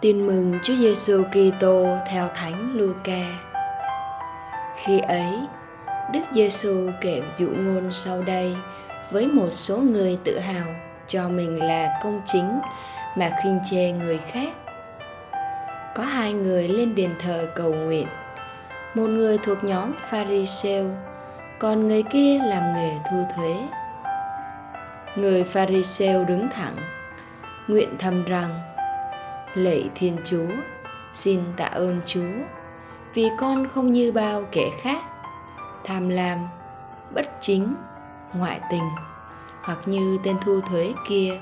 Tin mừng Chúa Giêsu Kitô theo Thánh Luca. Khi ấy, Đức Giêsu kể dụ ngôn sau đây với một số người tự hào cho mình là công chính mà khinh chê người khác. Có hai người lên đền thờ cầu nguyện. Một người thuộc nhóm Pharisêu, còn người kia làm nghề thu thuế. Người Pharisêu đứng thẳng, nguyện thầm rằng lạy thiên chúa. Xin tạ ơn chúa, vì con không như bao kẻ khác, tham lam, bất chính, ngoại tình, hoặc như tên thu thuế kia.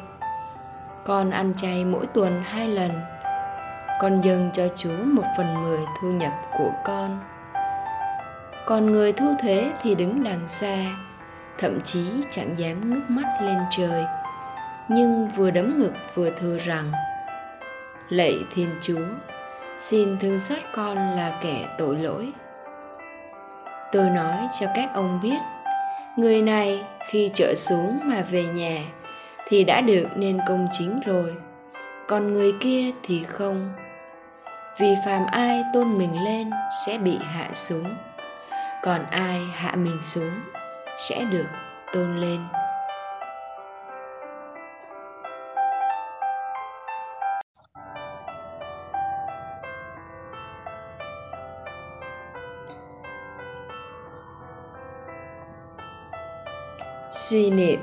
Con ăn chay mỗi tuần hai lần, con dâng cho chúa một phần mười thu nhập của con. Còn người thu thuế thì đứng đằng xa, thậm chí chẳng dám ngước mắt lên trời. Nhưng vừa đấm ngực vừa thưa rằng lạy thiên chúa. Xin thương xót con là kẻ tội lỗi. Tôi nói cho các ông biết, người này khi trở xuống mà về nhà thì đã được nên công chính rồi, còn người kia thì không. Vì phàm ai tôn mình lên sẽ bị hạ xuống, còn ai hạ mình xuống sẽ được tôn lên. Suy niệm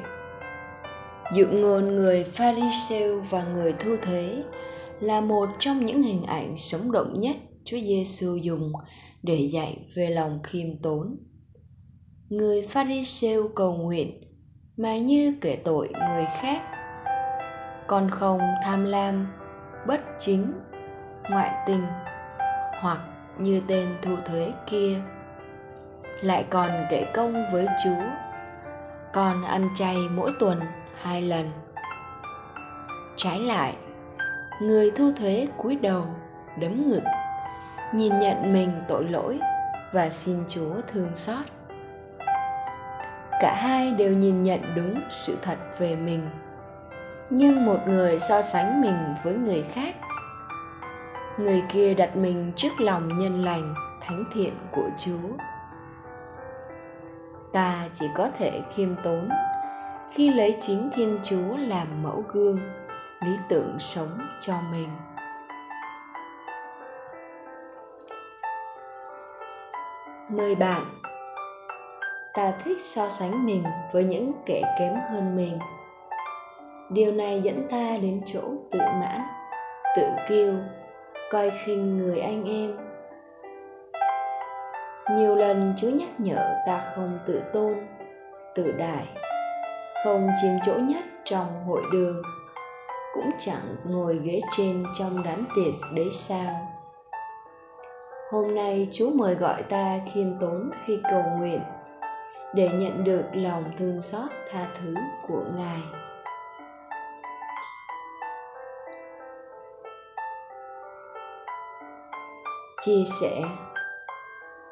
Dụ ngôn người Pharisêu và người thu thuế là một trong những hình ảnh sống động nhất Chúa Giêsu dùng để dạy về lòng khiêm tốn. Người Pharisêu cầu nguyện mà như kể tội người khác, còn không tham lam, bất chính, ngoại tình hoặc như tên thu thuế kia lại còn kể công với Chúa con ăn chay mỗi tuần hai lần. Trái lại, người thu thuế cúi đầu, đấm ngực, nhìn nhận mình tội lỗi và xin chúa thương xót. Cả hai đều nhìn nhận đúng sự thật về mình, nhưng một người so sánh mình với người khác. Người kia đặt mình trước lòng nhân lành, thánh thiện của chúa ta chỉ có thể khiêm tốn. Khi lấy chính thiên chúa làm mẫu gương, lý tưởng sống cho mình. Mời bạn, ta thích so sánh mình với những kẻ kém hơn mình. Điều này dẫn ta đến chỗ tự mãn, tự kiêu, coi khinh người anh em nhiều lần chúa nhắc nhở ta không tự tôn, tự đại, không chiếm chỗ nhất trong hội đường, cũng chẳng ngồi ghế trên trong đám tiệc đấy sao. Hôm nay chúa mời gọi ta khiêm tốn khi cầu nguyện, để nhận được lòng thương xót tha thứ của ngài. Chia sẻ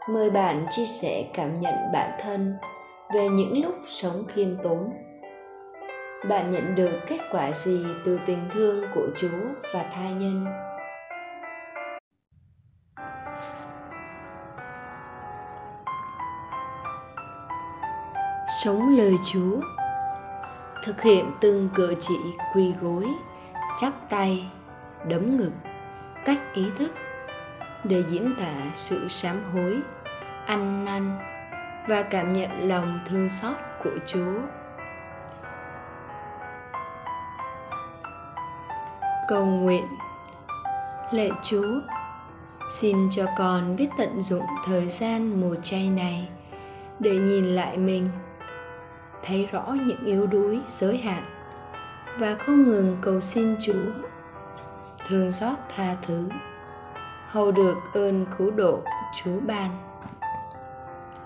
mời bạn chia sẻ cảm nhận bản thân về những lúc sống khiêm tốn. Bạn nhận được kết quả gì từ tình thương của chúa và tha nhân? Sống lời chúa. Thực hiện từng cử chỉ quỳ gối, chắp tay, đấm ngực. Cách ý thức để diễn tả sự sám hối, ăn năn và cảm nhận lòng thương xót của chúa. Cầu nguyện, lạy chúa, xin cho con biết tận dụng thời gian mùa chay này để nhìn lại mình, thấy rõ những yếu đuối, giới hạn và không ngừng cầu xin chúa, thương xót tha thứ hầu được ơn cứu độ chúa ban.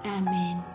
Amen.